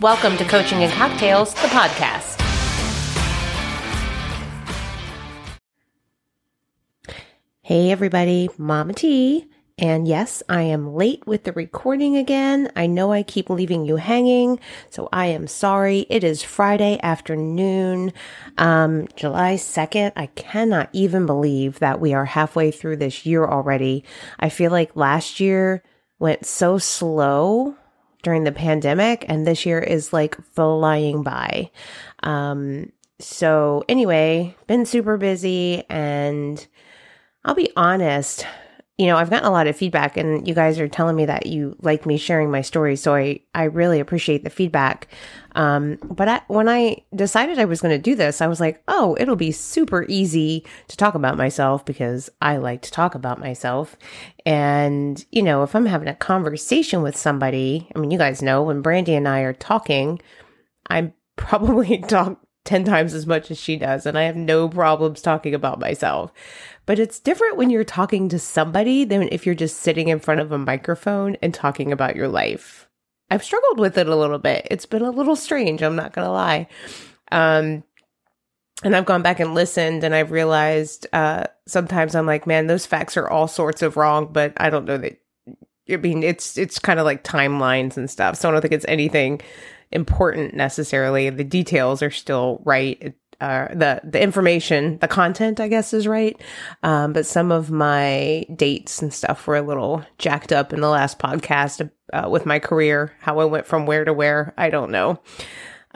Welcome to Coaching and Cocktails, the podcast. Hey, everybody, Mama T. And yes, I am late with the recording again. I know I keep leaving you hanging, so I am sorry. It is Friday afternoon, um, July 2nd. I cannot even believe that we are halfway through this year already. I feel like last year went so slow during the pandemic, and this year is like flying by. Um, so anyway, been super busy and I'll be honest, you know, I've gotten a lot of feedback and you guys are telling me that you like me sharing my story. So I, I really appreciate the feedback. Um, but I, when I decided I was going to do this, I was like, oh, it'll be super easy to talk about myself because I like to talk about myself. And, you know, if I'm having a conversation with somebody, I mean, you guys know when Brandy and I are talking, I probably talk 10 times as much as she does, and I have no problems talking about myself. But it's different when you're talking to somebody than if you're just sitting in front of a microphone and talking about your life. I've struggled with it a little bit. It's been a little strange, I'm not going to lie. Um, and I've gone back and listened and I've realized uh, sometimes I'm like, man, those facts are all sorts of wrong, but I don't know that. I mean, it's it's kind of like timelines and stuff. So I don't think it's anything important necessarily. The details are still right. Uh, the the information, the content, I guess, is right. Um, but some of my dates and stuff were a little jacked up in the last podcast uh, with my career. How I went from where to where, I don't know.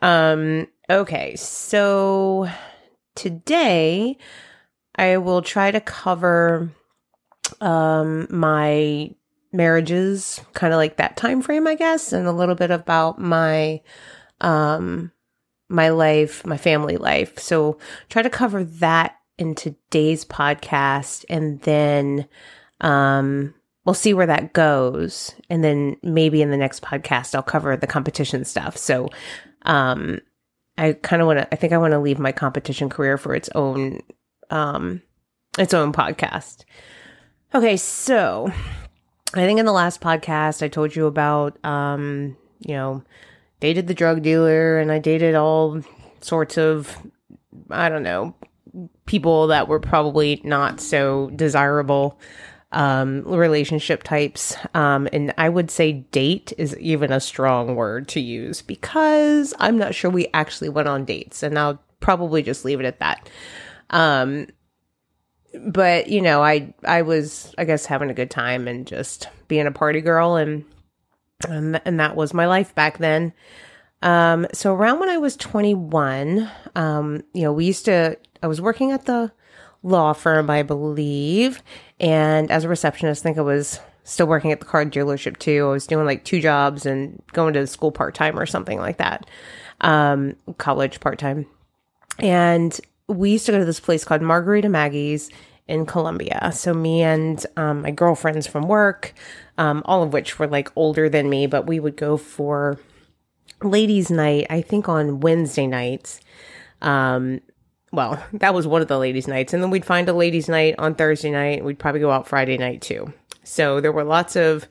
Um, okay, so today I will try to cover um, my marriages, kind of like that time frame, I guess, and a little bit about my um my life, my family life. So try to cover that in today's podcast and then um we'll see where that goes and then maybe in the next podcast I'll cover the competition stuff. So um I kind of want to I think I want to leave my competition career for its own um its own podcast. Okay, so I think in the last podcast I told you about um, you know, dated the drug dealer and I dated all sorts of I don't know, people that were probably not so desirable um, relationship types. Um, and I would say date is even a strong word to use because I'm not sure we actually went on dates. And I'll probably just leave it at that. Um, but you know, I I was I guess having a good time and just being a party girl and and, that was my life back then. Um, so around when I was 21, um, you know, we used to I was working at the law firm, I believe, and as a receptionist, I think I was still working at the car dealership too. I was doing like two jobs and going to school part time or something like that. Um, college part time. And we used to go to this place called Margarita Maggie's in Columbia. So me and um, my girlfriends from work, um, all of which were like older than me, but we would go for ladies' night. I think on Wednesday nights. Um, well, that was one of the ladies' nights, and then we'd find a ladies' night on Thursday night. We'd probably go out Friday night too. So there were lots of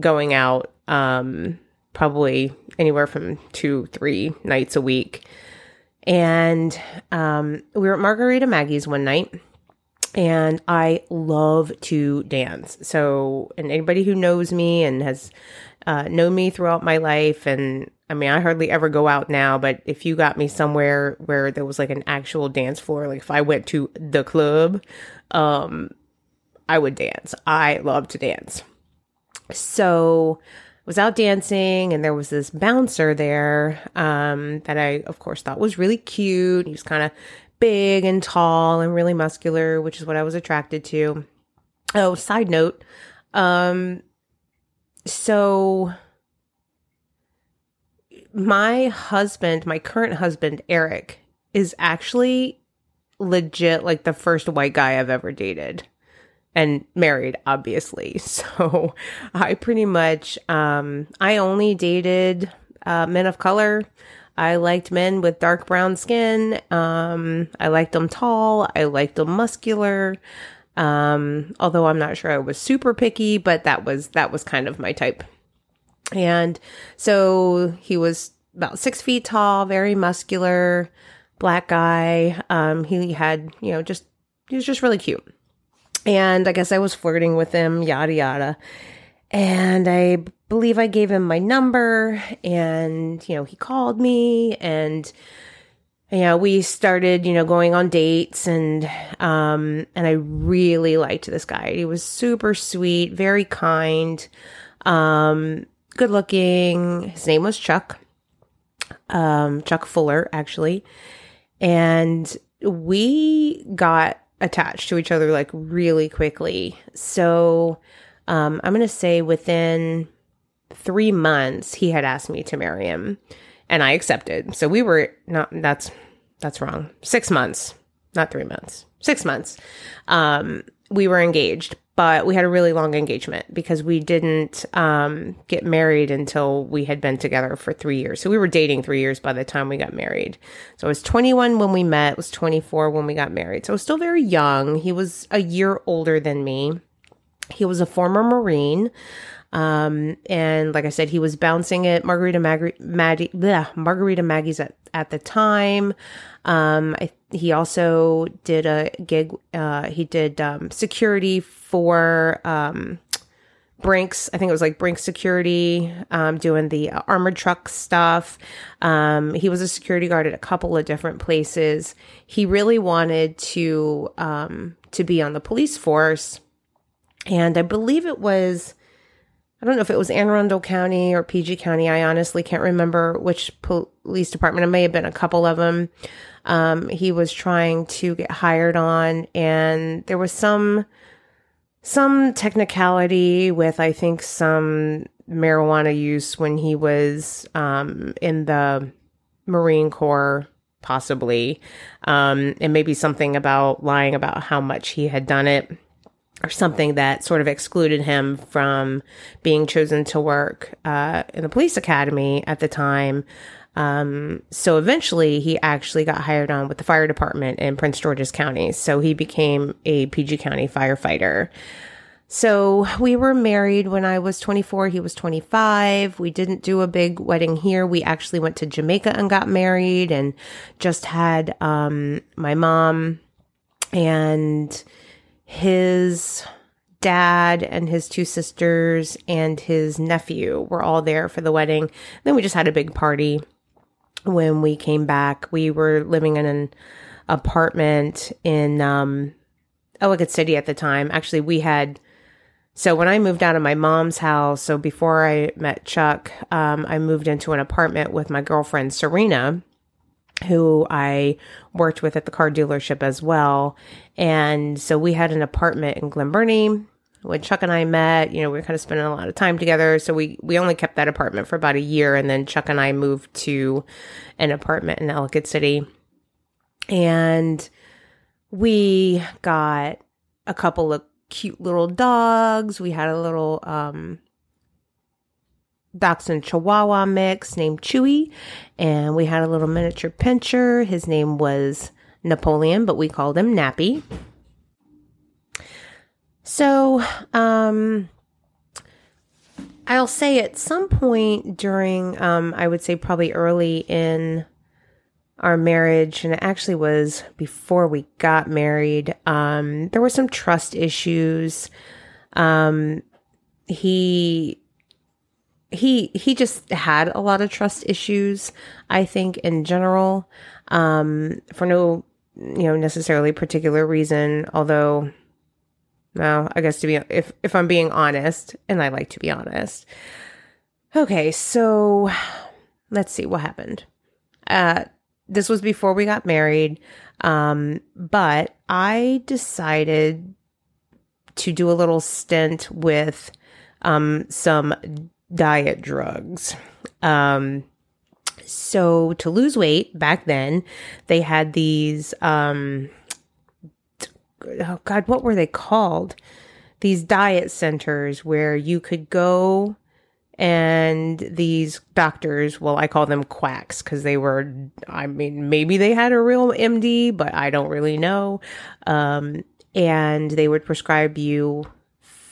going out. Um, probably anywhere from two, three nights a week. And um, we were at Margarita Maggie's one night, and I love to dance. So, and anybody who knows me and has uh, known me throughout my life, and I mean, I hardly ever go out now, but if you got me somewhere where there was like an actual dance floor, like if I went to the club, um, I would dance. I love to dance. So, was out dancing and there was this bouncer there um, that I, of course, thought was really cute. He was kind of big and tall and really muscular, which is what I was attracted to. Oh, side note. Um, so my husband, my current husband, Eric, is actually legit like the first white guy I've ever dated and married obviously so i pretty much um i only dated uh, men of color i liked men with dark brown skin um i liked them tall i liked them muscular um although i'm not sure i was super picky but that was that was kind of my type and so he was about six feet tall, very muscular, black guy. Um, he had, you know, just, he was just really cute. And I guess I was flirting with him, yada, yada. And I believe I gave him my number and, you know, he called me and, yeah, we started, you know, going on dates and um and I really liked this guy. He was super sweet, very kind, um, good looking. His name was Chuck. Um, Chuck Fuller, actually. And we got attached to each other like really quickly. So um I'm gonna say within three months he had asked me to marry him and I accepted. So we were not that's that's wrong. 6 months, not 3 months. 6 months. Um we were engaged, but we had a really long engagement because we didn't um get married until we had been together for 3 years. So we were dating 3 years by the time we got married. So I was 21 when we met, was 24 when we got married. So I was still very young. He was a year older than me. He was a former Marine. Um, and like I said, he was bouncing at Margarita Mag- Maddie, bleh, Margarita Maggie's at, at the time. Um, I, he also did a gig, uh, he did, um, security for, um, Brinks, I think it was like Brinks Security, um, doing the armored truck stuff. Um, he was a security guard at a couple of different places. He really wanted to, um, to be on the police force. And I believe it was, I don't know if it was Anne Arundel County or PG County. I honestly can't remember which police department. It may have been a couple of them. Um, he was trying to get hired on, and there was some some technicality with I think some marijuana use when he was um, in the Marine Corps, possibly, um, and maybe something about lying about how much he had done it or something that sort of excluded him from being chosen to work uh, in the police academy at the time. Um, so eventually he actually got hired on with the fire department in Prince George's County. So he became a PG County firefighter. So we were married when I was 24. He was 25. We didn't do a big wedding here. We actually went to Jamaica and got married and just had, um, my mom and his dad and his two sisters and his nephew were all there for the wedding. Then we just had a big party when we came back. We were living in an apartment in um, Ellicott City at the time. Actually, we had. So when I moved out of my mom's house, so before I met Chuck, um, I moved into an apartment with my girlfriend Serena, who I worked with at the car dealership as well. And so we had an apartment in Glen Burnie. When Chuck and I met, you know, we were kind of spending a lot of time together. So we, we only kept that apartment for about a year. And then Chuck and I moved to an apartment in Ellicott City. And we got a couple of cute little dogs. We had a little, um, Dachshund Chihuahua mix named Chewy. And we had a little miniature pinscher. His name was Napoleon, but we called him Nappy. So, um, I'll say at some point during, um, I would say probably early in our marriage, and it actually was before we got married, um, there were some trust issues. Um, he he he just had a lot of trust issues i think in general um for no you know necessarily particular reason although well i guess to be if if i'm being honest and i like to be honest. Okay so let's see what happened. Uh this was before we got married um but i decided to do a little stint with um some diet drugs. Um, so to lose weight back then, they had these, um, oh God, what were they called? These diet centers where you could go and these doctors, well, I call them quacks because they were, I mean, maybe they had a real MD, but I don't really know. Um, and they would prescribe you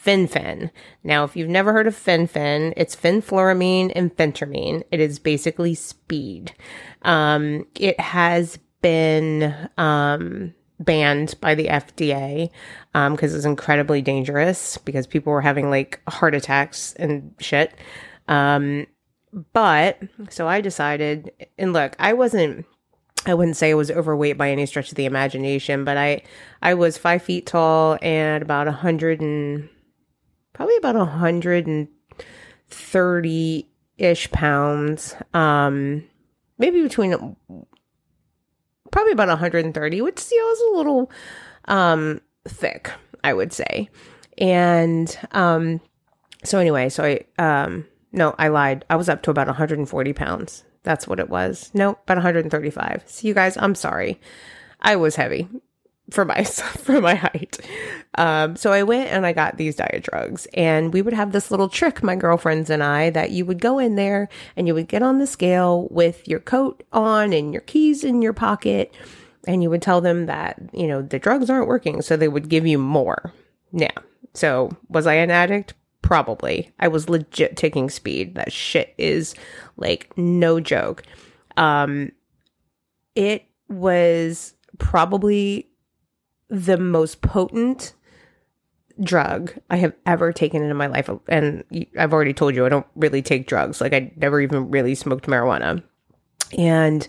Fen-Phen. Now, if you've never heard of Fen-Phen, it's fenfluramine and phentermine. It is basically speed. Um, it has been um, banned by the FDA because um, it's incredibly dangerous because people were having like heart attacks and shit. Um, but so I decided, and look, I wasn't. I wouldn't say I was overweight by any stretch of the imagination, but I I was five feet tall and about a hundred and probably about a hundred and thirty ish pounds. Um, maybe between probably about 130, which you know, is a little um, thick, I would say. And um, so anyway, so I um, no, I lied. I was up to about 140 pounds. That's what it was. No, about 135. So you guys, I'm sorry. I was heavy for my for my height. Um, so I went and I got these diet drugs, and we would have this little trick, my girlfriends and I, that you would go in there and you would get on the scale with your coat on and your keys in your pocket, and you would tell them that you know the drugs aren't working, so they would give you more. Yeah. So was I an addict? Probably. I was legit taking speed. That shit is like no joke. Um, it was probably the most potent drug I have ever taken in my life. And I've already told you, I don't really take drugs. Like, I never even really smoked marijuana. And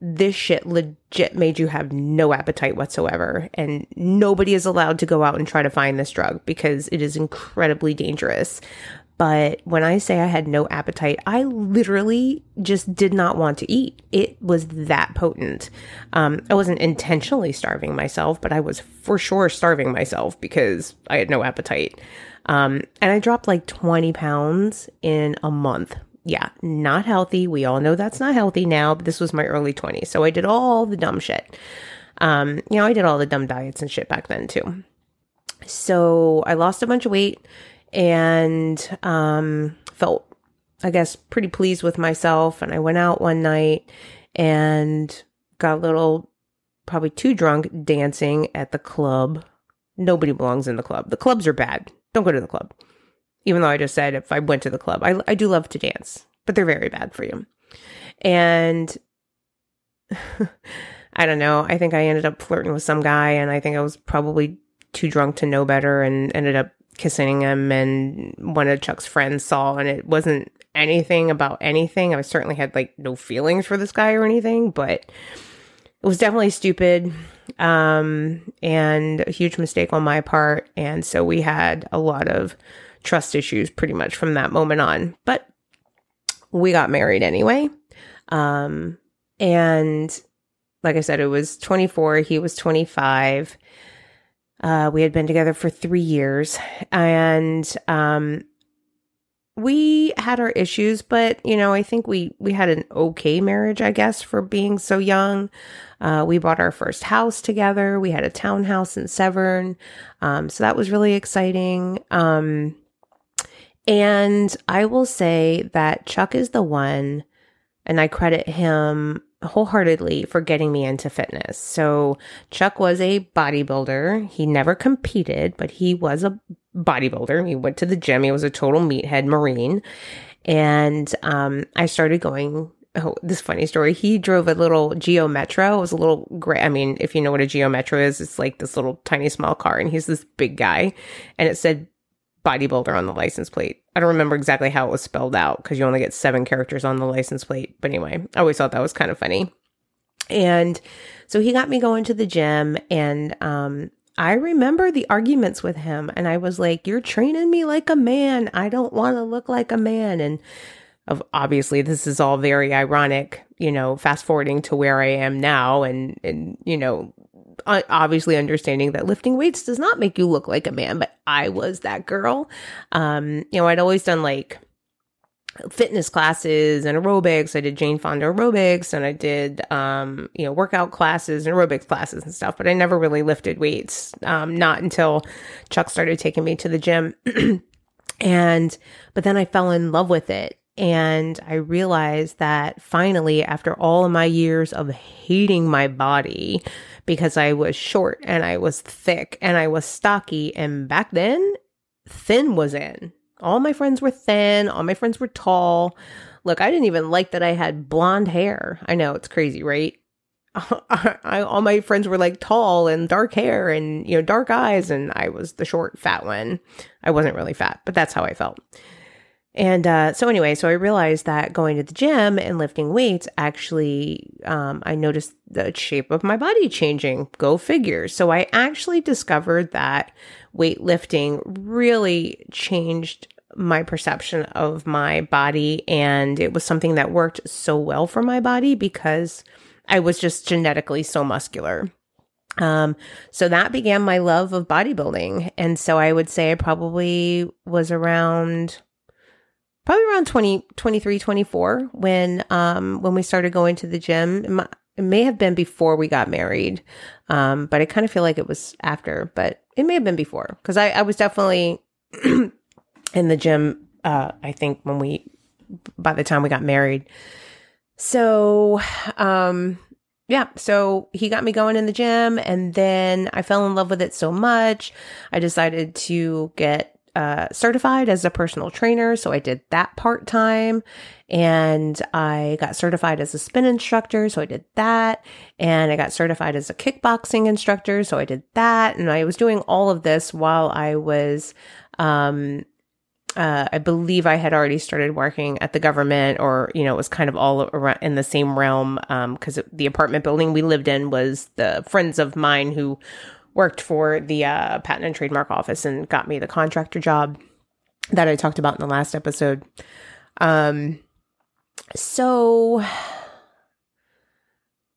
this shit legit made you have no appetite whatsoever. And nobody is allowed to go out and try to find this drug because it is incredibly dangerous. But when I say I had no appetite, I literally just did not want to eat. It was that potent. Um, I wasn't intentionally starving myself, but I was for sure starving myself because I had no appetite. Um, and I dropped like 20 pounds in a month. Yeah, not healthy. We all know that's not healthy now, but this was my early 20s. So I did all the dumb shit. Um, you know, I did all the dumb diets and shit back then too. So I lost a bunch of weight and um, felt, I guess, pretty pleased with myself. And I went out one night and got a little, probably too drunk, dancing at the club. Nobody belongs in the club. The clubs are bad. Don't go to the club. Even though I just said if I went to the club, I, I do love to dance, but they're very bad for you. And I don't know. I think I ended up flirting with some guy, and I think I was probably too drunk to know better and ended up kissing him and one of Chuck's friends saw and it wasn't anything about anything. I certainly had like no feelings for this guy or anything, but it was definitely stupid um and a huge mistake on my part and so we had a lot of trust issues pretty much from that moment on. But we got married anyway. Um and like I said it was 24, he was 25 uh, we had been together for three years and um, we had our issues, but you know, I think we we had an okay marriage, I guess, for being so young. Uh, we bought our first house together. We had a townhouse in Severn, um, so that was really exciting. Um, and I will say that Chuck is the one, and I credit him wholeheartedly for getting me into fitness. So Chuck was a bodybuilder. He never competed, but he was a bodybuilder. He went to the gym. He was a total meathead marine. And um, I started going. Oh, this funny story. He drove a little Geo Metro. It was a little gray. I mean, if you know what a Geo Metro is, it's like this little tiny small car, and he's this big guy. And it said bodybuilder on the license plate. I don't remember exactly how it was spelled out because you only get seven characters on the license plate. But anyway, I always thought that was kind of funny. And so he got me going to the gym and um I remember the arguments with him and I was like, You're training me like a man. I don't want to look like a man. And obviously this is all very ironic, you know, fast forwarding to where I am now and and you know, obviously understanding that lifting weights does not make you look like a man, but I was that girl. Um, you know, I'd always done like fitness classes and aerobics. I did Jane Fonda aerobics and I did, um, you know, workout classes and aerobics classes and stuff, but I never really lifted weights. Um, not until Chuck started taking me to the gym. and, but then I fell in love with it. And I realized that finally, after all of my years of hating my body, because I was short and I was thick and I was stocky. And back then, thin was in. All my friends were thin, all my friends were tall. Look, I didn't even like that I had blonde hair. I know it's crazy, right? All my friends were like tall and dark hair and you know dark eyes and I was the short fat one. I wasn't really fat, but that's how I felt. And uh, so anyway, so I realized that going to the gym and lifting weights actually, um, I noticed the shape of my body changing. Go figure. So I actually discovered that weightlifting really changed my perception of my body, and it was something that worked so well for my body because I was just genetically so muscular. Um, so that began my love of bodybuilding. And so I would say I probably was around probably around 20, 23, 24 when, um, when we started going to the gym. It may have been before we got married. Um, but I kind of feel like it was after, but it may have been before because I, I was definitely in the gym. Uh, I think when we, by the time we got married, so, um, yeah, so he got me going in the gym and then I fell in love with it so much. I decided to get uh, certified as a personal trainer. So I did that part time and I got certified as a spin instructor. So I did that. And I got certified as a kickboxing instructor. So I did that. And I was doing all of this while I was, um, uh, I believe I had already started working at the government, or you know, it was kind of all around in the same realm. Because um, the apartment building we lived in was the friends of mine who worked for the uh, patent and trademark office and got me the contractor job that I talked about in the last episode. Um, so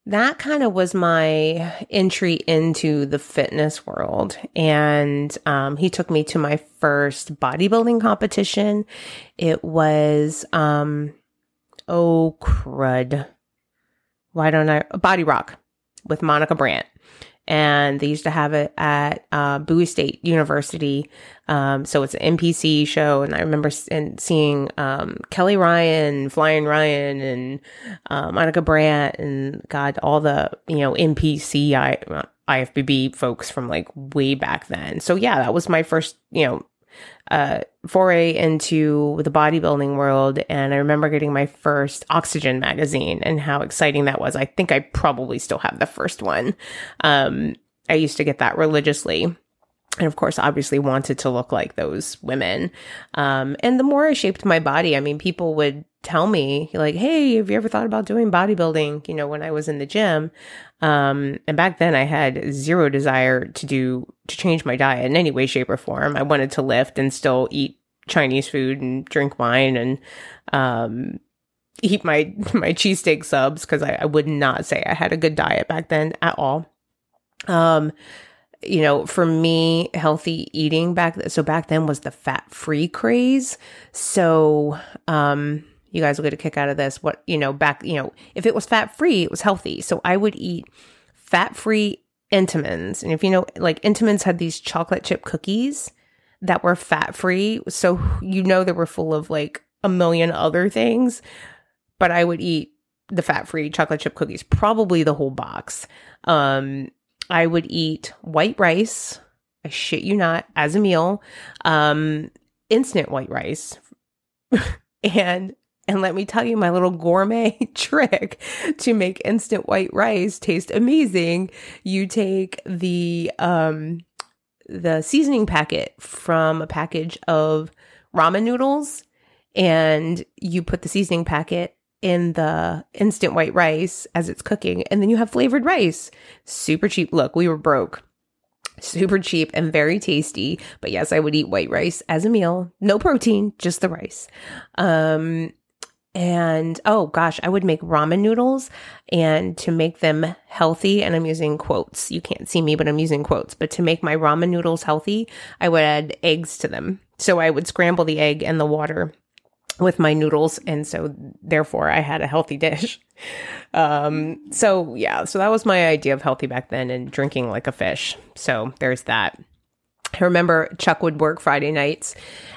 that kind of was my entry into the fitness world. And um, he took me to my first bodybuilding competition. It was, um, oh, crud. Why don't I? Body Rock with Monica Brant and they used to have it at uh, Bowie State University. Um, so it's an NPC show, and I remember and seeing um, Kelly Ryan, Flying Ryan, and uh, Monica Brant, and God, all the you know NPC I, IFBB folks from like way back then. So yeah, that was my first you know uh, foray into the bodybuilding world. And I remember getting my first Oxygen magazine and how exciting that was. I think I probably still have the first one. Um, I used to get that religiously and of course obviously wanted to look like those women um, and the more i shaped my body i mean people would tell me like hey have you ever thought about doing bodybuilding you know when i was in the gym? Um, and back then i had zero desire to do to change my diet in any way shape or form. I wanted to lift and still eat chinese food and drink wine and um, eat my my cheesesteak subs because I, I would not say i had a good diet back then at all. Um you know, for me, healthy eating back so back then was the fat free craze. So, um, you guys will get a kick out of this. What you know, back you know, if it was fat free, it was healthy. So I would eat fat free Entenmann's, and if you know, like Entenmann's had these chocolate chip cookies that were fat free, so you know they were full of like a million other things. But I would eat the fat free chocolate chip cookies, probably the whole box. Um, I would eat white rice. I shit you not, as a meal, um, instant white rice. and and let me tell you my little gourmet trick to make instant white rice taste amazing. You take the um the seasoning packet from a package of ramen noodles and you put the seasoning packet in the instant white rice as it's cooking, and then you have flavored rice. Super cheap. Look, we were broke. Super cheap and very tasty. But yes, I would eat white rice as a meal. No protein, just the rice. Um, and oh gosh, I would make ramen noodles and to make them healthy, and I'm using quotes. You can't see me, but I'm using quotes. But to make my ramen noodles healthy, I would add eggs to them. So I would scramble the egg and the water with my noodles and so therefore I had a healthy dish. Um so yeah, so that was my idea of healthy back then and drinking like a fish. So there's that. I remember Chuck would work Friday nights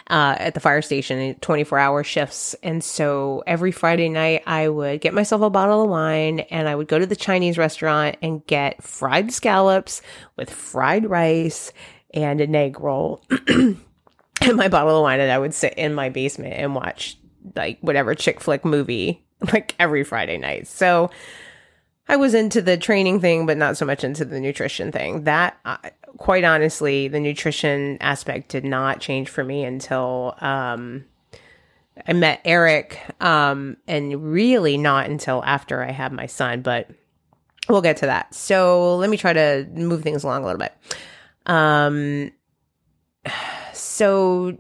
uh, at the fire station, 24 hour shifts. And so every Friday night, I would get myself a bottle of wine and I would go to the Chinese restaurant and get fried scallops with fried rice and an egg roll. and my bottle of wine, and I would sit in my basement and watch like whatever chick flick movie like every Friday night. So I was into the training thing, but not so much into the nutrition thing. That, uh, quite honestly, the nutrition aspect did not change for me until um, I met Eric, um, and really not until after I had my son. But we'll get to that. So let me try to move things along a little bit. Um, so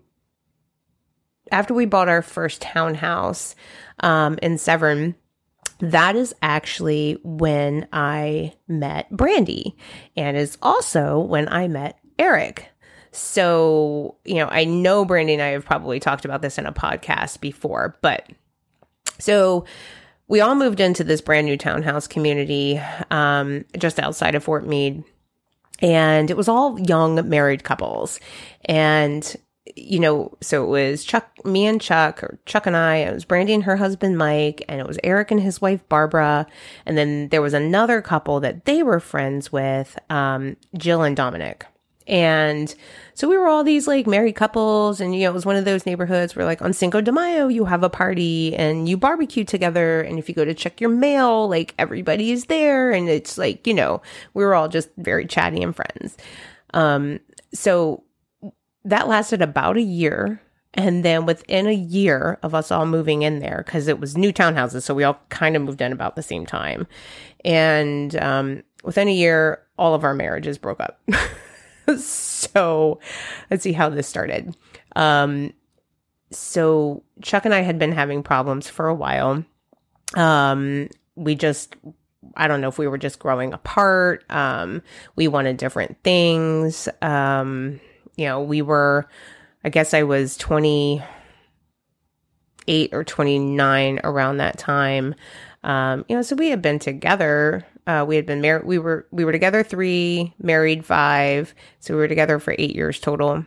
after we bought our first townhouse um, in Severn that is actually when I met Brandy and is also when I met Eric. So, you know, I know Brandy and I have probably talked about this in a podcast before, but so we all moved into this brand new townhouse community um, just outside of Fort Meade. And it was all young married couples. And you know, so it was Chuck, me and Chuck, or Chuck and I, it was Brandy and her husband Mike, and it was Eric and his wife Barbara. And then there was another couple that they were friends with, um, Jill and Dominic. And so we were all these like married couples, and you know, it was one of those neighborhoods where like on Cinco de Mayo, you have a party and you barbecue together. And if you go to check your mail, like everybody is there. And it's like, you know, we were all just very chatty and friends. Um, so that lasted about a year. And then within a year of us all moving in there, because it was new townhouses, so we all kind of moved in about the same time. And um, within a year, all of our marriages broke up. so let's see how this started. Um, so Chuck and I had been having problems for a while. Um, we just I don't know if we were just growing apart. Um, we wanted different things. Um, you know, we were, I guess I was 28 or 29 around that time. Um, you know, so we had been together. Uh, we had been married. We were, we were together three, married five. So we were together for eight years total.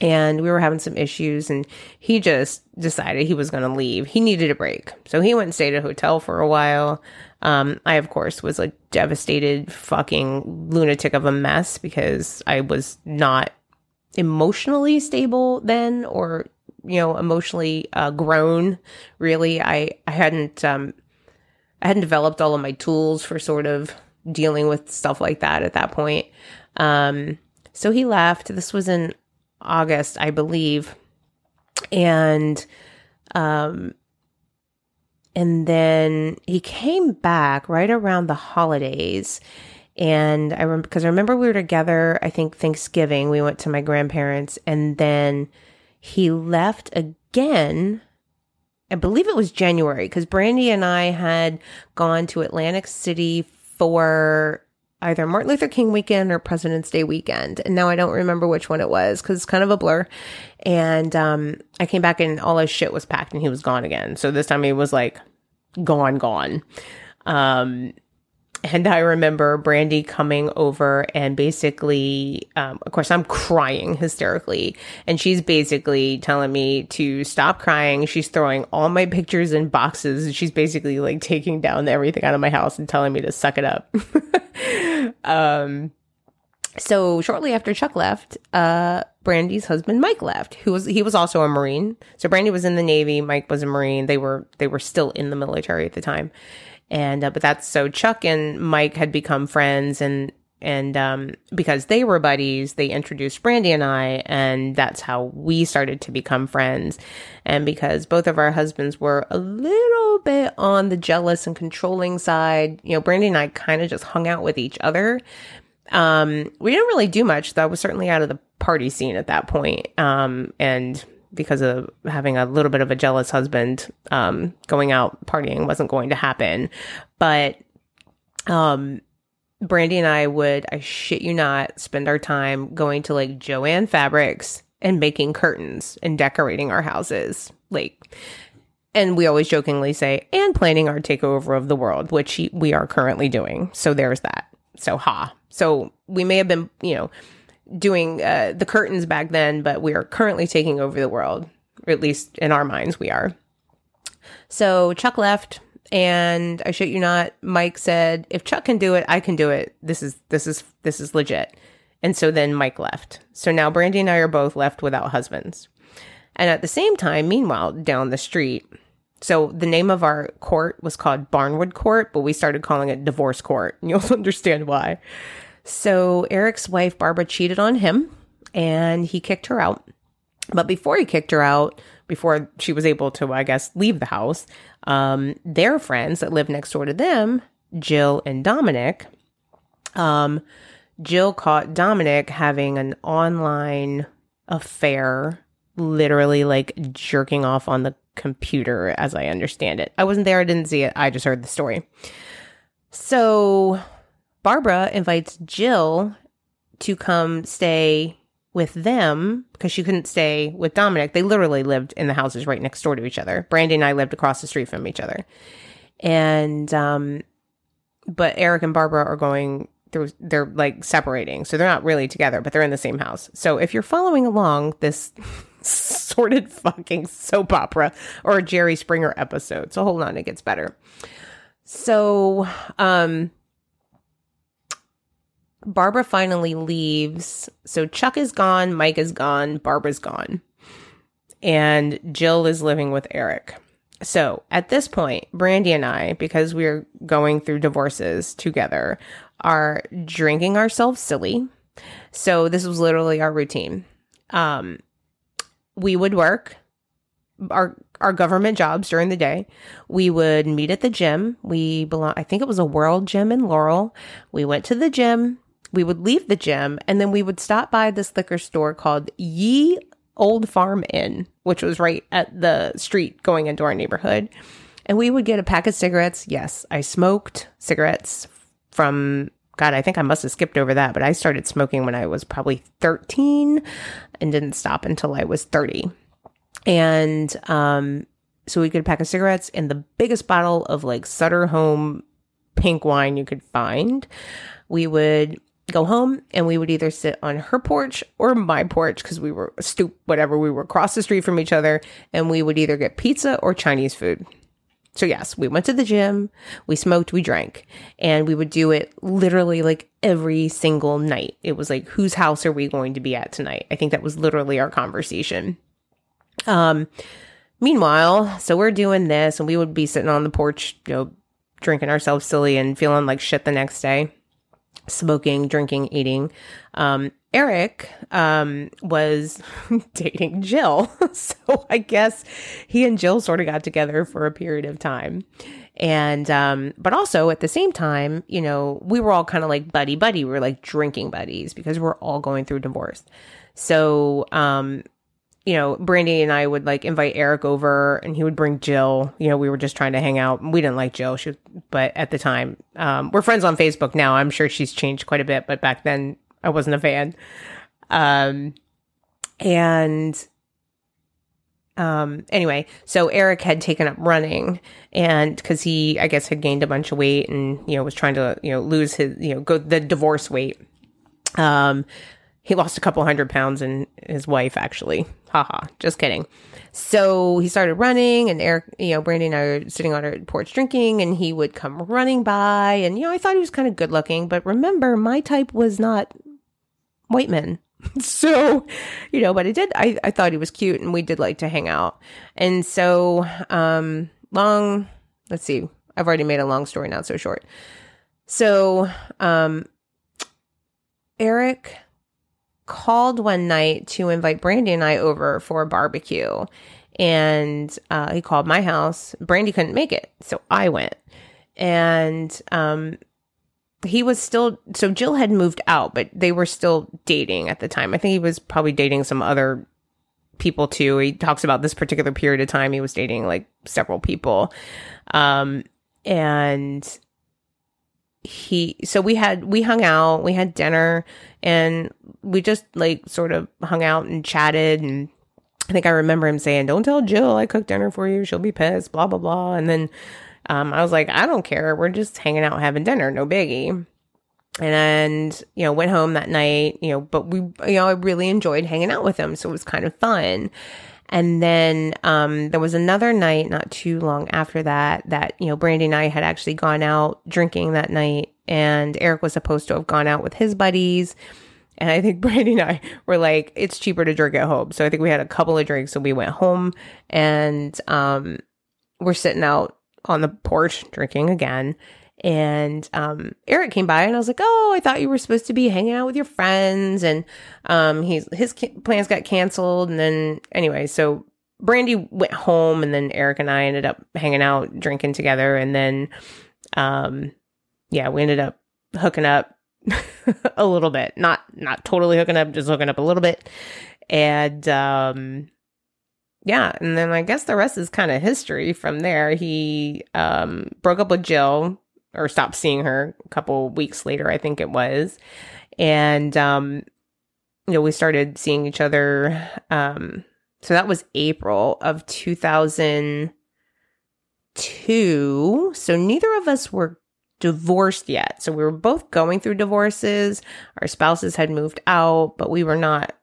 And we were having some issues, and he just decided he was going to leave. He needed a break. So he went and stayed at a hotel for a while. Um, I, of course, was a devastated fucking lunatic of a mess because I was not emotionally stable then or you know emotionally uh, grown really. I i hadn't um i hadn't developed all of my tools for sort of dealing with stuff like that at that point. Um so he left. This was in august i believe. And um and then he came back right around the holidays and I remember because I remember we were together, I think Thanksgiving, we went to my grandparents, and then he left again. I believe it was January because Brandy and I had gone to Atlantic City for either Martin Luther King weekend or President's Day weekend. And now I don't remember which one it was because it's kind of a blur. And um, I came back and all his shit was packed and he was gone again. So this time he was like gone, gone. Um, and I remember Brandy coming over and basically, um, of course, I'm crying hysterically. And she's basically telling me to stop crying. She's throwing all my pictures in boxes. She's basically like taking down everything out of my house and telling me to suck it up. um, so shortly after Chuck left, uh, Brandy's husband Mike left, who was he was also a Marine. So Brandy was in the Navy, Mike was a Marine. They were they were still in the military at the time. And, uh, but that's so Chuck and Mike had become friends and, and, um, because they were buddies, they introduced Brandy and I, and that's how we started to become friends. And because both of our husbands were a little bit on the jealous and controlling side, you know, Brandy and I kind of just hung out with each other. Um, we didn't really do much. That was certainly out of the party scene at that point. Um, and because of having a little bit of a jealous husband, um, going out partying wasn't going to happen. But, um, Brandy and I would, I shit you not, spend our time going to like Jo-Ann Fabrics and making curtains and decorating our houses. Like, and we always jokingly say, and planning our takeover of the world, which we are currently doing. So there's that. So, ha. So we may have been, you know, doing uh, the curtains back then, but we are currently taking over the world, or at least in our minds, we are. So Chuck left, and I shit you not, Mike said, "If Chuck can do it, I can do it. This is this is this is legit." And so then Mike left. So now Brandy and I are both left without husbands. And at the same time, meanwhile, down the street, so the name of our court was called Barnwood Court, but we started calling it Divorce Court. And you'll understand why. So Eric's wife, Barbara, cheated on him and he kicked her out. But before he kicked her out, before she was able to, I guess, leave the house, um, their friends that lived next door to them, Jill and Dominic, um, Jill caught Dominic having an online affair, literally like jerking off on the computer, as I understand it. I wasn't there, I didn't see it, I just heard the story. So Barbara invites Jill to come stay with them because she couldn't stay with Dominic. They literally lived in the houses right next door to each other. Brandy and I lived across the street from each other. And, um, but Eric and Barbara are going through, they're like separating. So they're not really together, but they're in the same house. So if you're following along this sordid fucking soap opera or a Jerry Springer episode, so hold on, it gets better. So, um, Barbara finally leaves. So Chuck is gone, Mike is gone, Barbara's gone. And Jill is living with Eric. So at this point, Brandy and I, because we're going through divorces together, are drinking ourselves silly. So this was literally our routine. Um, we would work our our government jobs during the day. We would meet at the gym. We belong I think it was a World Gym in Laurel. We went to the gym we would leave the gym and then we would stop by this liquor store called Ye Old Farm Inn, which was right at the street going into our neighborhood. And we would get a pack of cigarettes. Yes, I smoked cigarettes from, God, I think I must have skipped over that, but I started smoking when I was probably 13 and didn't stop until I was 30. And um, so we get a pack of cigarettes and the biggest bottle of like Sutter Home pink wine you could find. We would go home and we would either sit on her porch or my porch because we were stoop whatever we were across the street from each other and we would either get pizza or chinese food. So yes we went to the gym we smoked we drank and we would do it literally like every single night. It was like whose house are we going to be at tonight? I think that was literally our conversation. Um meanwhile so we're doing this and we would be sitting on the porch you know drinking ourselves silly and feeling like shit the next day smoking, drinking, eating. Um, Eric um, was dating Jill. so I guess he and Jill sort of got together for a period of time. And, um, but also at the same time, you know, we were all kind of like buddy buddy. We were like drinking buddies because we're all going through divorce. So, um, you know, Brandy and I would like invite Eric over and he would bring Jill. You know, we were just trying to hang out. We didn't like Jill, she, but at the time, um, we're friends on Facebook now. I'm sure she's changed quite a bit, but back then I wasn't a fan. Um, and, um, anyway, so Eric had taken up running and cause he, I guess, had gained a bunch of weight and, you know, was trying to, you know, lose his, you know, go the divorce weight. Um, he lost a couple hundred pounds and his wife actually. Haha, just kidding. So he started running and Eric, you know, Brandy and I were sitting on our porch drinking and he would come running by and, you know, I thought he was kind of good looking, but remember my type was not white men. so, you know, but I did, I, I thought he was cute and we did like to hang out. And so, um, long, let's see, I've already made a long story, not so short. So, um, Eric called one night to invite Brandy and I over for a barbecue. And uh, he called my house. Brandy couldn't make it. So I went. And um, he was still, so Jill had moved out, but they were still dating at the time. I think he was probably dating some other people too. He talks about this particular period of time. He was dating like several people. Um, and he so we had we hung out we had dinner and we just like sort of hung out and chatted and i think i remember him saying don't tell jill i cooked dinner for you. She'll be pissed blah blah blah. And then um, i was like i don't care. We're just hanging out having dinner. No biggie. And you know went home that night you know but we you know i really enjoyed hanging out with him so it was kind of fun and then um, there was another night not too long after that that, you know, Brandy and I had actually gone out drinking that night. And Eric was supposed to have gone out with his buddies. And I think Brandy and I were like, it's cheaper to drink at home. So I think we had a couple of drinks and we went home and um, we're sitting out on the porch drinking again. And um, Eric came by and I was like, "Oh, I thought you were supposed to be hanging out with your friends." And um, he's his ca- plans got canceled. And then anyway, so Brandy went home, and then Eric and I ended up hanging out, drinking together, and then um, yeah, we ended up hooking up a little bit, not not totally hooking up, just hooking up a little bit, and um, yeah, and then I guess the rest is kind of history from there. He um, broke up with Jill or stopped seeing her a couple weeks later, I think it was. And um, you know, we started seeing each other um so that was April of 2002. So neither of us were divorced yet. So we were both going through divorces. Our spouses had moved out, but we were not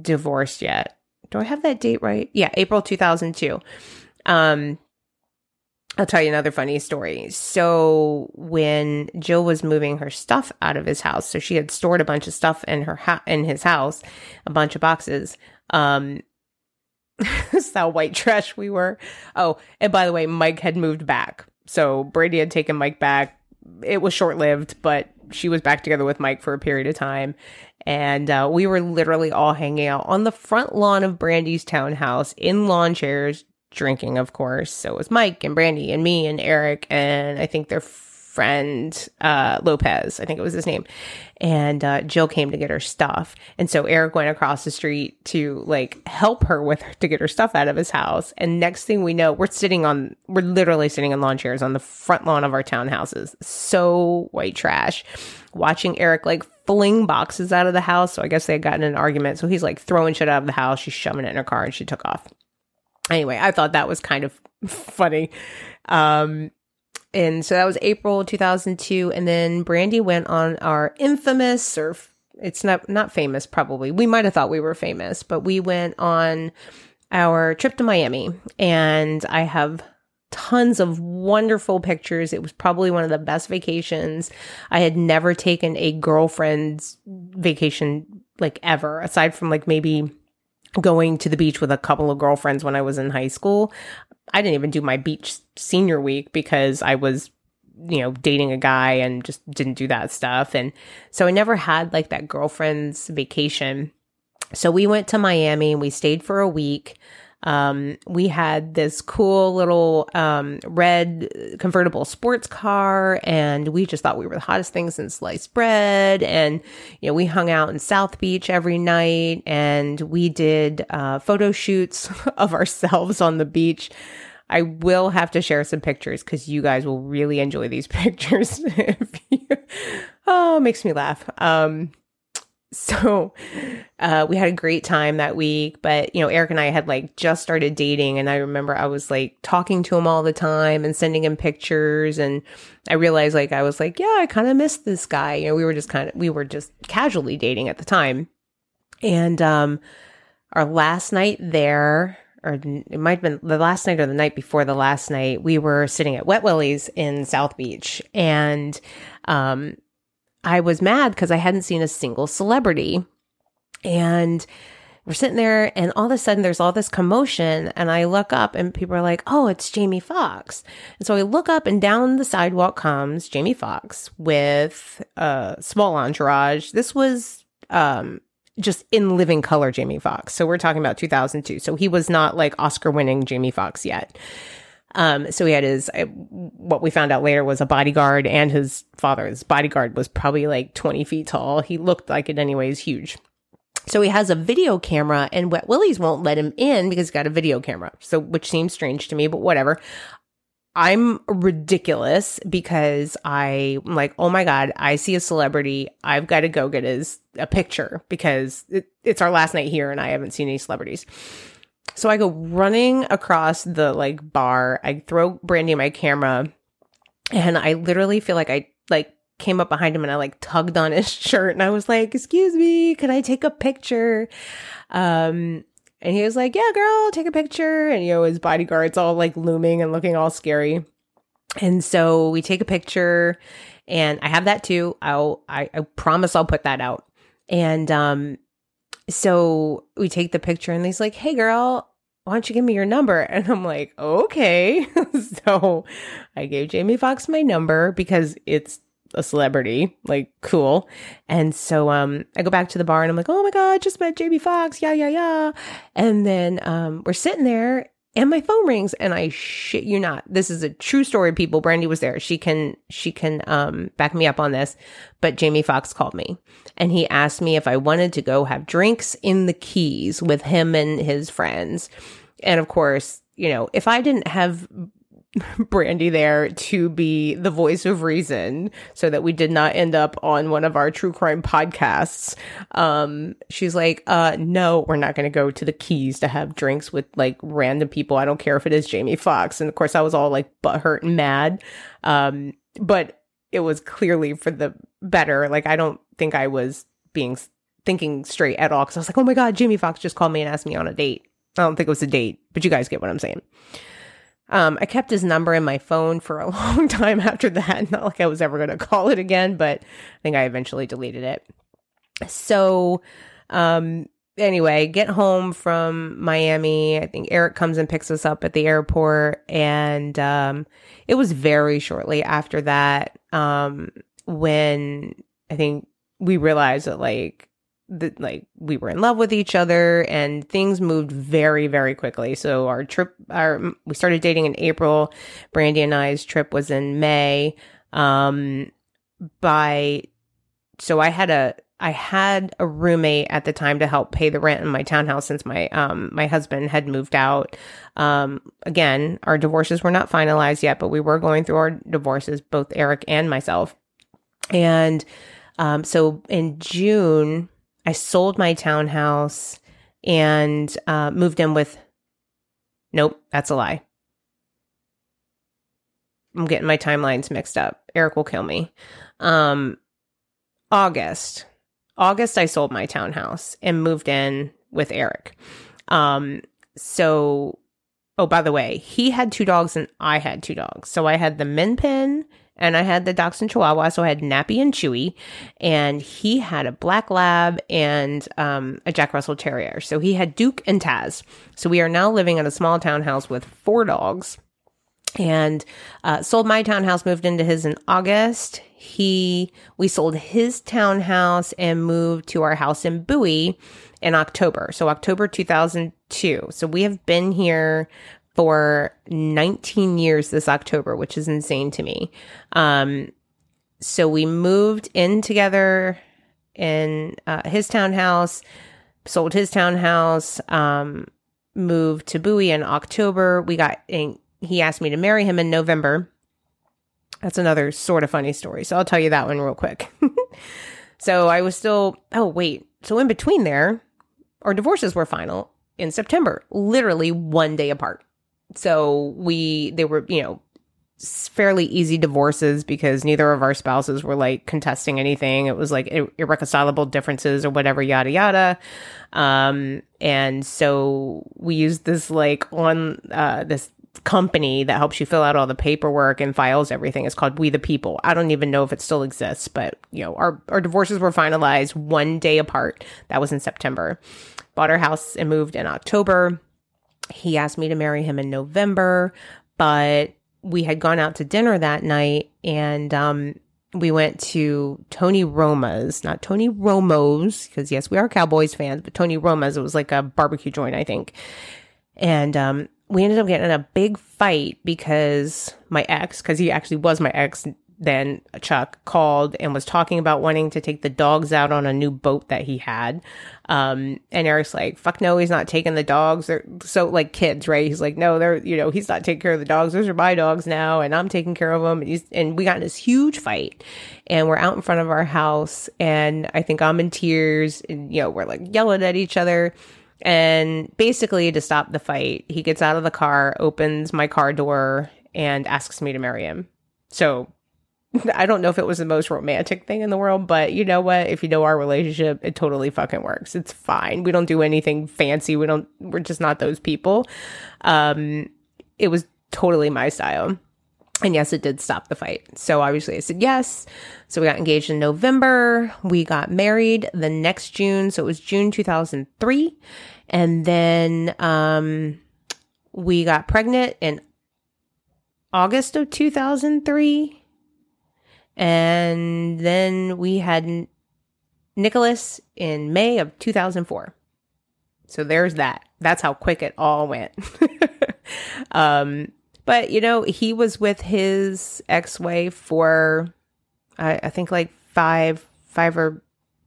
divorced yet do I have that date right? Yeah, April 2002. Um, I'll tell you another funny story. So when Jill was moving her stuff out of his house, so she had stored a bunch of stuff in her ha- in his house, a bunch of boxes. Um, that's how white trash we were. Oh, and by the way, Mike had moved back. So Brandy had taken Mike back. It was short lived, but she was back together with Mike for a period of time. And uh, we were literally all hanging out on the front lawn of Brandy's townhouse in lawn chairs, drinking, of course. So it was Mike and Brandy and me and Eric and I think their friend uh, Lopez, I think it was his name. And uh, Jill came to get her stuff. And so Eric went across the street to like help her with her to get her stuff out of his house. And next thing we know, we're sitting on, we're literally sitting in lawn chairs on the front lawn of our townhouses. So white trash. Watching Eric like fling boxes out of the house. So I guess they had gotten an argument. So he's like throwing shit out of the house. She's shoving it in her car and she took off. Anyway, I thought that was kind of funny. Um, and so that was April 2002. And then Brandy went on our infamous, or it's not, not famous, probably. We might have thought we were famous, but we went on our trip to Miami. And I have tons of wonderful pictures. It was probably one of the best vacations. I had never taken a girlfriend's vacation like ever, aside from like maybe going to the beach with a couple of girlfriends when I was in high school. I didn't even do my beach senior week because I was you know dating a guy and just didn't do that stuff and so I never had like that girlfriend's vacation. So we went to Miami and we stayed for a week um, we had this cool little um, red convertible sports car, and we just thought we were the hottest things in sliced bread. And you know, we hung out in South Beach every night, and we did uh, photo shoots of ourselves on the beach. I will have to share some pictures because you guys will really enjoy these pictures. you, oh, makes me laugh. Um, so uh, we had a great time that week but you know eric and i had like just started dating and i remember i was like talking to him all the time and sending him pictures and i realized like i was like yeah i kind of missed this guy. You know we were just kind of we were just casually dating at the time. And um our last night there or it might have been the last night or the night before the last night we were sitting at wet willie's in south beach and um I was mad because I hadn't seen a single celebrity. And we're sitting there, and all of a sudden there's all this commotion. And I look up, and people are like, oh, it's Jamie Foxx. And so I look up, and down the sidewalk comes Jamie Foxx with a small entourage. This was um, just in living color Jamie Foxx. So we're talking about 2002. So he was not like Oscar winning Jamie Foxx yet. Um, so he had his, what we found out later was a bodyguard and his father's bodyguard was probably like 20 feet tall. He looked like it anyways, huge. So he has a video camera and Wet Willie's won't let him in because he's got a video camera. So, which seems strange to me, but whatever. I'm ridiculous because I'm like, oh my God, I see a celebrity. I've got to go get his a picture because it, it's our last night here and I haven't seen any celebrities. So I go running across the like bar. I throw Brandy my camera and I literally feel like I like came up behind him and I like tugged on his shirt and I was like, "Excuse me, can I take a picture?" Um and he was like, "Yeah, girl, take a picture." And you know, his bodyguard's all like looming and looking all scary. And so we take a picture and I have that too. I'll I, I promise I'll put that out. And um, so we take the picture, and he's like, "Hey, girl." Why don't you give me your number? And I'm like, okay. so I gave Jamie Foxx my number because it's a celebrity, like cool. And so um I go back to the bar and I'm like, "Oh my god, just met Jamie Foxx." Yeah, yeah, yeah. And then um we're sitting there and my phone rings and I shit you not. This is a true story people. Brandy was there. She can she can um back me up on this. But Jamie Foxx called me and he asked me if I wanted to go have drinks in the Keys with him and his friends. And of course, you know, if I didn't have Brandy there to be the voice of reason so that we did not end up on one of our true crime podcasts. Um, she's like, uh, no, we're not going to go to the keys to have drinks with like random people. I don't care if it is Jamie Foxx. And of course I was all like butthurt and mad. Um, but it was clearly for the better. Like, I don't think I was being thinking straight at all. Cause I was like, oh my God, Jamie Foxx just called me and asked me on a date. I don't think it was a date, but you guys get what I'm saying. Um, I kept his number in my phone for a long time after that. Not like I was ever going to call it again, but I think I eventually deleted it. So, um, anyway, get home from Miami. I think Eric comes and picks us up at the airport. And um, it was very shortly after that um, when I think we realized that, like, that like we were in love with each other and things moved very very quickly. So our trip our we started dating in april. Brandy and i's trip was in may. Um by so i had a i had a roommate at the time to help pay the rent in my townhouse since my um my husband had moved out. Um again our divorces were not finalized yet but we were going through our divorces both eric and myself. And um so in june I sold my townhouse and uh, moved in with. Nope, that's a lie. I'm getting my timelines mixed up. Eric will kill me. Um, August. August, I sold my townhouse and moved in with Eric. Um, so, oh, by the way, he had two dogs and I had two dogs. So I had the Min Pin and I had the Dachshund Chihuahua. So I had Nappy and Chewy, and he had a black lab and um, a Jack Russell Terrier. So he had Duke and Taz. So we are now living in a small townhouse with four dogs. And uh, sold my townhouse, moved into his in August. He we sold his townhouse and moved to our house in Bowie in October. So October 2002. So we have been here for 19 years this October, which is insane to me. Um, so we moved in together in uh, his townhouse, sold his townhouse, um, moved to Bowie in October. We got, he asked me to marry him in November. That's another sort of funny story. So I'll tell you that one real quick. so I was still, oh, wait. So in between there, our divorces were final in September, literally one day apart so we they were you know fairly easy divorces because neither of our spouses were like contesting anything. It was like irreconcilable differences or whatever, yada yada. Um, and so we used this like on uh, this company that helps you fill out all the paperwork and files everything. It's called We the People. I don't even know if it still exists, but you know, our our divorces were finalized one day apart. That was in September. Bought our house and moved in October he asked me to marry him in November, but we had gone out to dinner that night and um, we went to Tony Roma's, not Tony Romo's, because yes, we are Cowboys fans, but Tony Roma's. It was like a barbecue joint, I think. And um, we ended up getting in a big fight because my ex, because he actually was my ex, then Chuck called and was talking about wanting to take the dogs out on a new boat that he had. Um, and Eric's like, fuck no, he's not taking the dogs. They're so like kids, right? He's like, no, they're, you know, he's not taking care of the dogs. Those are my dogs now. And I'm taking care of them. And, and we got in this huge fight and we're out in front of our house. And I think I'm in tears and, you know, we're like yelling at each other. And basically to stop the fight, he gets out of the car, opens my car door and asks me to marry him. So I don't know if it was the most romantic thing in the world, but you know what? If you know our relationship, it totally fucking works. It's fine. We don't do anything fancy. We don't, we're just not those people. Um, it was totally my style. And yes, it did stop the fight. So obviously I said yes. So we got engaged in November. We got married the next June. So it was June 2003. And then, um, we got pregnant in August of 2003. And then we had Nicholas in May of 2004. So there's that. That's how quick it all went. um, but you know, he was with his ex-wife for I, I think like five, five or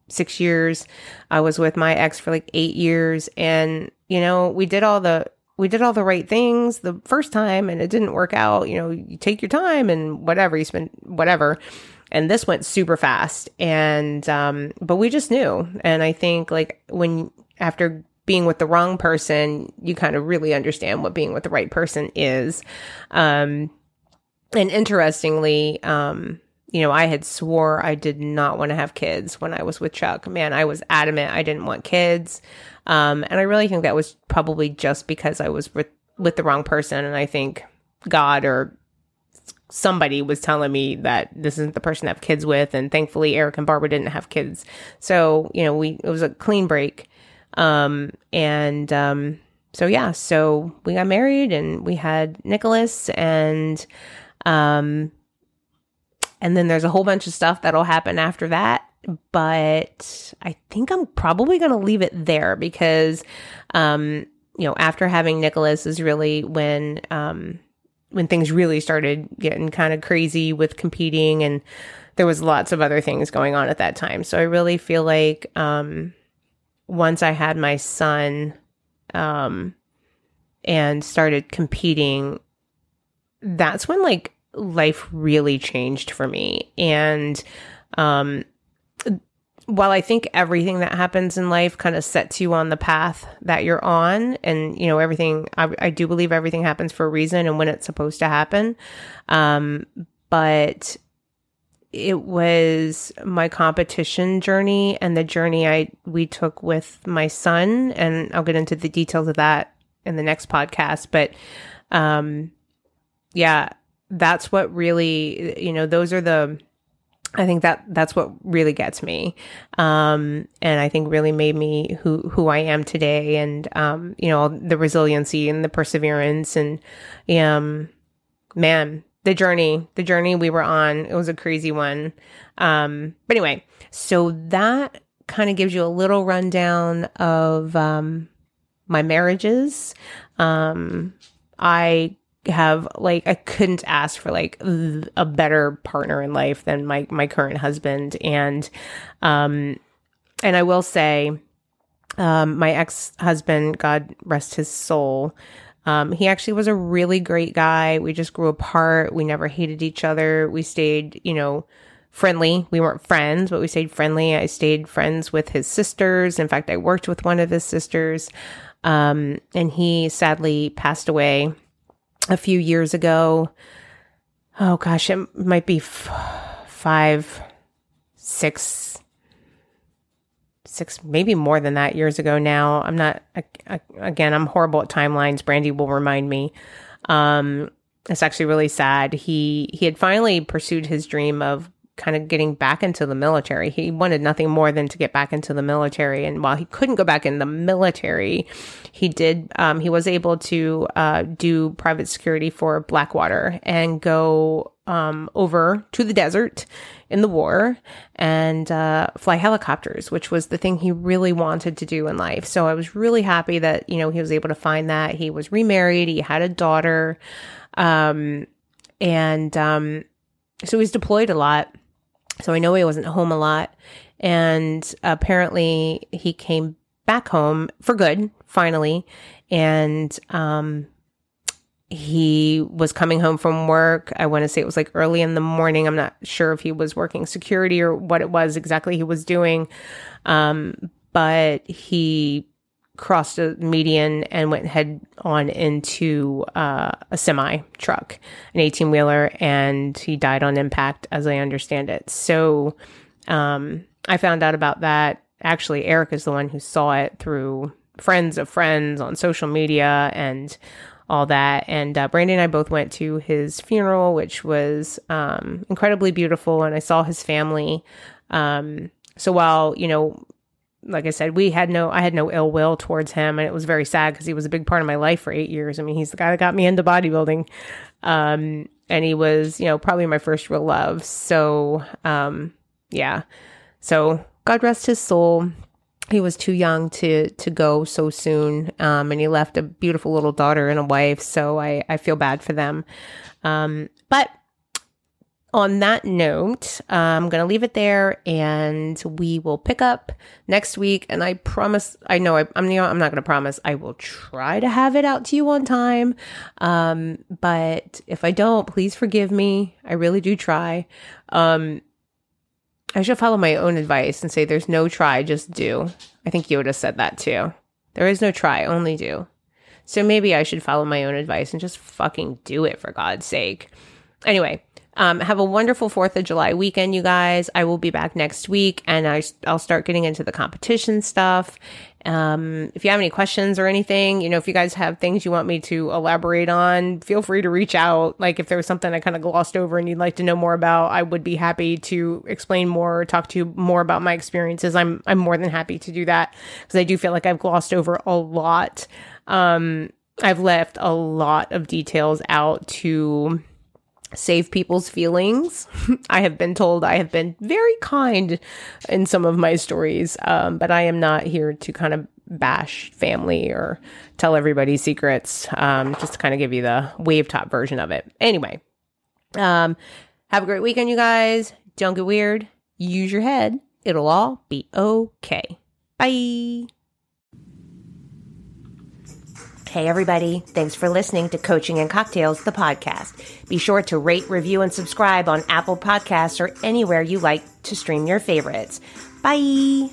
six years. I was with my ex for like eight years, and you know, we did all the we did all the right things the first time, and it didn't work out. You know, you take your time and whatever you spend, whatever. And this went super fast, and um, but we just knew. And I think like when after being with the wrong person, you kind of really understand what being with the right person is. Um, and interestingly, um, you know, I had swore I did not want to have kids when I was with Chuck. Man, I was adamant I didn't want kids. Um, and I really think that was probably just because I was with, with the wrong person. And I think God or somebody was telling me that this isn't the person to have kids with. And thankfully, Eric and Barbara didn't have kids. So, you know, we, it was a clean break. Um, and, um, so yeah, so we got married and we had Nicholas and, um, and then there's a whole bunch of stuff that'll happen after that. But I think I'm probably going to leave it there because, um, you know, after having Nicholas is really when, um, when things really started getting kind of crazy with competing and there was lots of other things going on at that time. So I really feel like, um, once I had my son um, and started competing, that's when like life really changed for me. And um, while I think everything that happens in life kind of sets you on the path that you're on, and you know everything, I, I do believe everything happens for a reason and when it's supposed to happen. Um, but it was my competition journey and the journey I we took with my son and I'll get into the details of that in the next podcast but um yeah that's what really you know those are the I think that that's what really gets me. Um, and I think really made me who, who I am today. And, um, you know, the resiliency and the perseverance and, um, man, the journey, the journey we were on, it was a crazy one. Um, but anyway, so that kind of gives you a little rundown of um, my marriages. Um, I have like I couldn't ask for like a better partner in life than my my current husband and um and I will say um my ex-husband God rest his soul um, he actually was a really great guy. We just grew apart. We never hated each other. We stayed, you know, friendly. We weren't friends, but we stayed friendly. I stayed friends with his sisters. In fact, I worked with one of his sisters. Um, and he sadly passed away a few years ago. Oh gosh, it might be f- five, six, six, maybe more than that years ago now. I'm not, again, I'm horrible at timelines. Brandy will remind me. Um, it's actually really sad. He, he had finally pursued his dream of kind of getting back into the military. He wanted nothing more than to get back into the military. And while he couldn't go back in the military, he did, um, he was able to, uh, do private security for Blackwater and go, um, over to the desert in the war and uh, fly helicopters, which was the thing he really wanted to do in life. So I was really happy that you know he was able to find that. He was remarried. He had a daughter, um, and um, so he's deployed a lot. So I know he wasn't home a lot, and apparently he came back home for good finally, and um, he was coming home from work. I want to say it was like early in the morning. I'm not sure if he was working security or what it was exactly he was doing. Um, but he crossed a median and went head on into uh, a semi truck, an 18 wheeler, and he died on impact, as I understand it. So um, I found out about that. Actually, Eric is the one who saw it through friends of friends on social media and all that. And uh, Brandy and I both went to his funeral, which was um, incredibly beautiful. And I saw his family. Um, so while, you know, like I said, we had no, I had no ill will towards him. And it was very sad because he was a big part of my life for eight years. I mean, he's the guy that got me into bodybuilding. Um, and he was, you know, probably my first real love. So, um, yeah. So God rest his soul he was too young to to go so soon um, and he left a beautiful little daughter and a wife so i i feel bad for them um, but on that note i'm gonna leave it there and we will pick up next week and i promise i know I, am you know, I'm not gonna promise i will try to have it out to you on time um, but if i don't please forgive me i really do try um, I should follow my own advice and say there's no try, just do. I think Yoda said that too. There is no try, only do. So maybe I should follow my own advice and just fucking do it for God's sake. Anyway, um, have a wonderful 4th of July weekend, you guys. I will be back next week and I, I'll start getting into the competition stuff. Um, if you have any questions or anything, you know, if you guys have things you want me to elaborate on, feel free to reach out. Like if there was something I kind of glossed over and you'd like to know more about, I would be happy to explain more, or talk to you more about my experiences. I'm, I'm more than happy to do that because I do feel like I've glossed over a lot. Um, I've left a lot of details out to save people's feelings. I have been told I have been very kind in some of my stories, um, but I am not here to kind of bash family or tell everybody secrets, um, just to kind of give you the wave top version of it. Anyway, um, have a great weekend, you guys. Don't get weird. Use your head. It'll all be okay. Bye. Hey, everybody. Thanks for listening to Coaching and Cocktails, the podcast. Be sure to rate, review, and subscribe on Apple Podcasts or anywhere you like to stream your favorites. Bye.